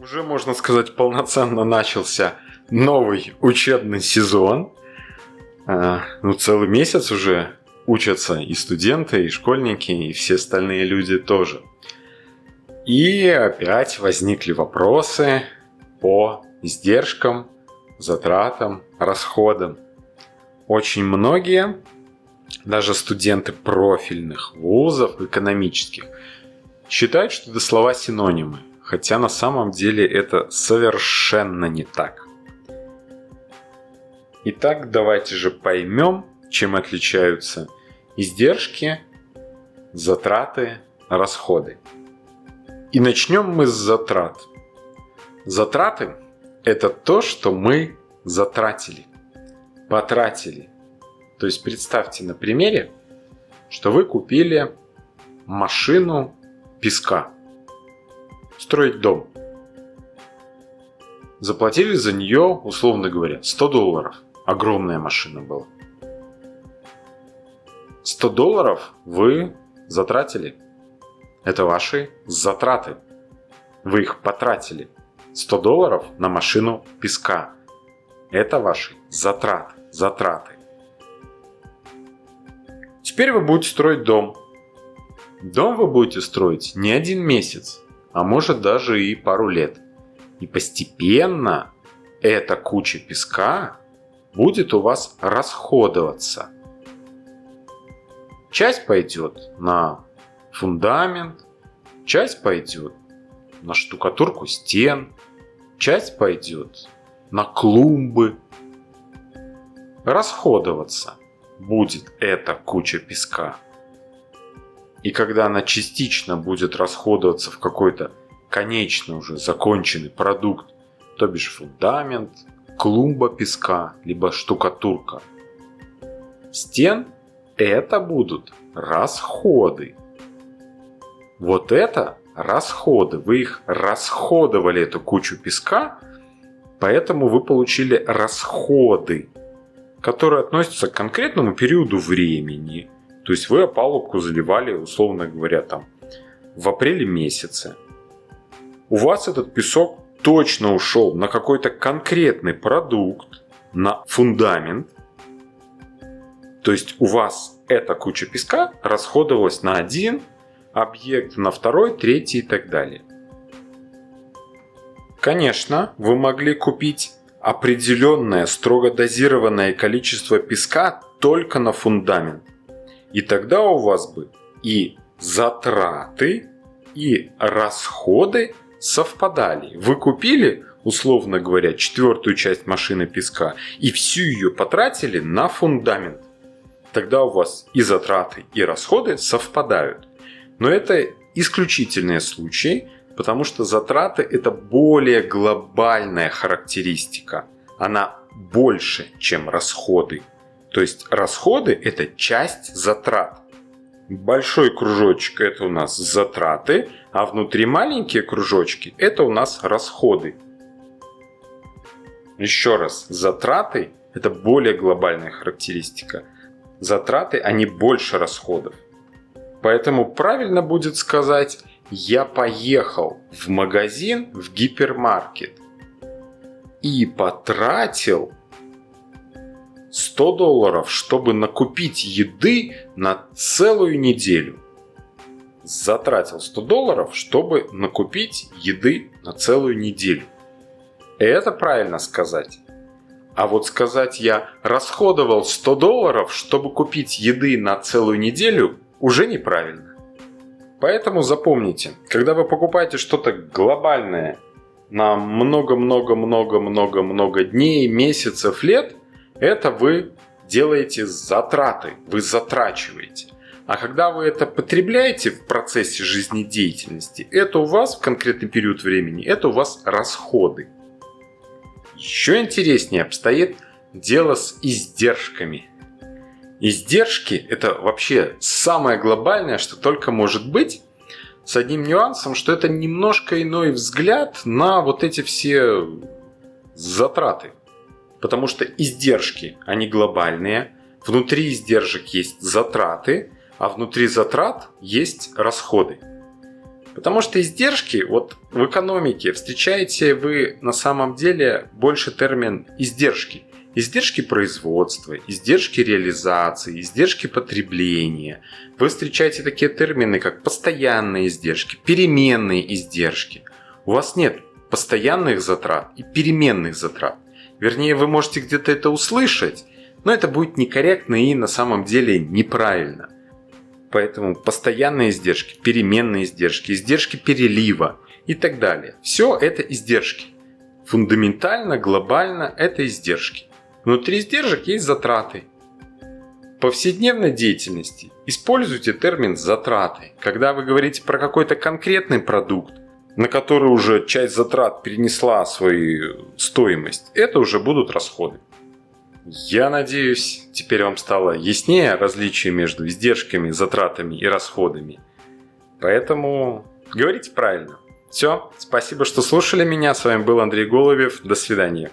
Уже, можно сказать, полноценно начался новый учебный сезон. А, ну, целый месяц уже учатся и студенты, и школьники, и все остальные люди тоже. И опять возникли вопросы по издержкам, затратам, расходам. Очень многие, даже студенты профильных вузов, экономических, считают, что это слова синонимы, хотя на самом деле это совершенно не так. Итак, давайте же поймем, чем отличаются издержки, затраты, расходы. И начнем мы с затрат. Затраты – это то, что мы затратили, потратили. То есть представьте на примере, что вы купили машину песка, строить дом. Заплатили за нее, условно говоря, 100 долларов. Огромная машина была. 100 долларов вы затратили. Это ваши затраты. Вы их потратили. 100 долларов на машину песка. Это ваши затраты. Затраты. Теперь вы будете строить дом. Дом вы будете строить не один месяц, а может даже и пару лет. И постепенно эта куча песка будет у вас расходоваться – Часть пойдет на фундамент, часть пойдет на штукатурку стен, часть пойдет на клумбы. Расходоваться будет эта куча песка. И когда она частично будет расходоваться в какой-то конечный уже законченный продукт, то бишь фундамент, клумба песка, либо штукатурка стен – это будут расходы. Вот это расходы. Вы их расходовали, эту кучу песка, поэтому вы получили расходы, которые относятся к конкретному периоду времени. То есть вы опалубку заливали, условно говоря, там в апреле месяце. У вас этот песок точно ушел на какой-то конкретный продукт, на фундамент, то есть у вас эта куча песка расходовалась на один объект, на второй, третий и так далее. Конечно, вы могли купить определенное строго дозированное количество песка только на фундамент. И тогда у вас бы и затраты, и расходы совпадали. Вы купили, условно говоря, четвертую часть машины песка и всю ее потратили на фундамент тогда у вас и затраты, и расходы совпадают. Но это исключительные случаи, потому что затраты это более глобальная характеристика. Она больше, чем расходы. То есть расходы это часть затрат. Большой кружочек это у нас затраты, а внутри маленькие кружочки это у нас расходы. Еще раз, затраты это более глобальная характеристика затраты, они больше расходов. Поэтому правильно будет сказать «я поехал в магазин, в гипермаркет и потратил 100 долларов, чтобы накупить еды на целую неделю». Затратил 100 долларов, чтобы накупить еды на целую неделю. Это правильно сказать. А вот сказать я расходовал 100 долларов, чтобы купить еды на целую неделю, уже неправильно. Поэтому запомните, когда вы покупаете что-то глобальное на много-много-много-много-много дней, месяцев, лет, это вы делаете затраты, вы затрачиваете. А когда вы это потребляете в процессе жизнедеятельности, это у вас в конкретный период времени, это у вас расходы. Еще интереснее обстоит дело с издержками. Издержки – это вообще самое глобальное, что только может быть, с одним нюансом, что это немножко иной взгляд на вот эти все затраты. Потому что издержки, они глобальные, внутри издержек есть затраты, а внутри затрат есть расходы. Потому что издержки, вот в экономике встречаете вы на самом деле больше термин издержки. Издержки производства, издержки реализации, издержки потребления. Вы встречаете такие термины, как постоянные издержки, переменные издержки. У вас нет постоянных затрат и переменных затрат. Вернее, вы можете где-то это услышать, но это будет некорректно и на самом деле неправильно. Поэтому постоянные издержки, переменные издержки, издержки перелива и так далее. Все это издержки. Фундаментально, глобально это издержки. Внутри издержек есть затраты. В повседневной деятельности используйте термин «затраты». Когда вы говорите про какой-то конкретный продукт, на который уже часть затрат перенесла свою стоимость, это уже будут расходы. Я надеюсь, теперь вам стало яснее различие между издержками, затратами и расходами. Поэтому говорите правильно. Все, спасибо, что слушали меня. С вами был Андрей Головев. До свидания.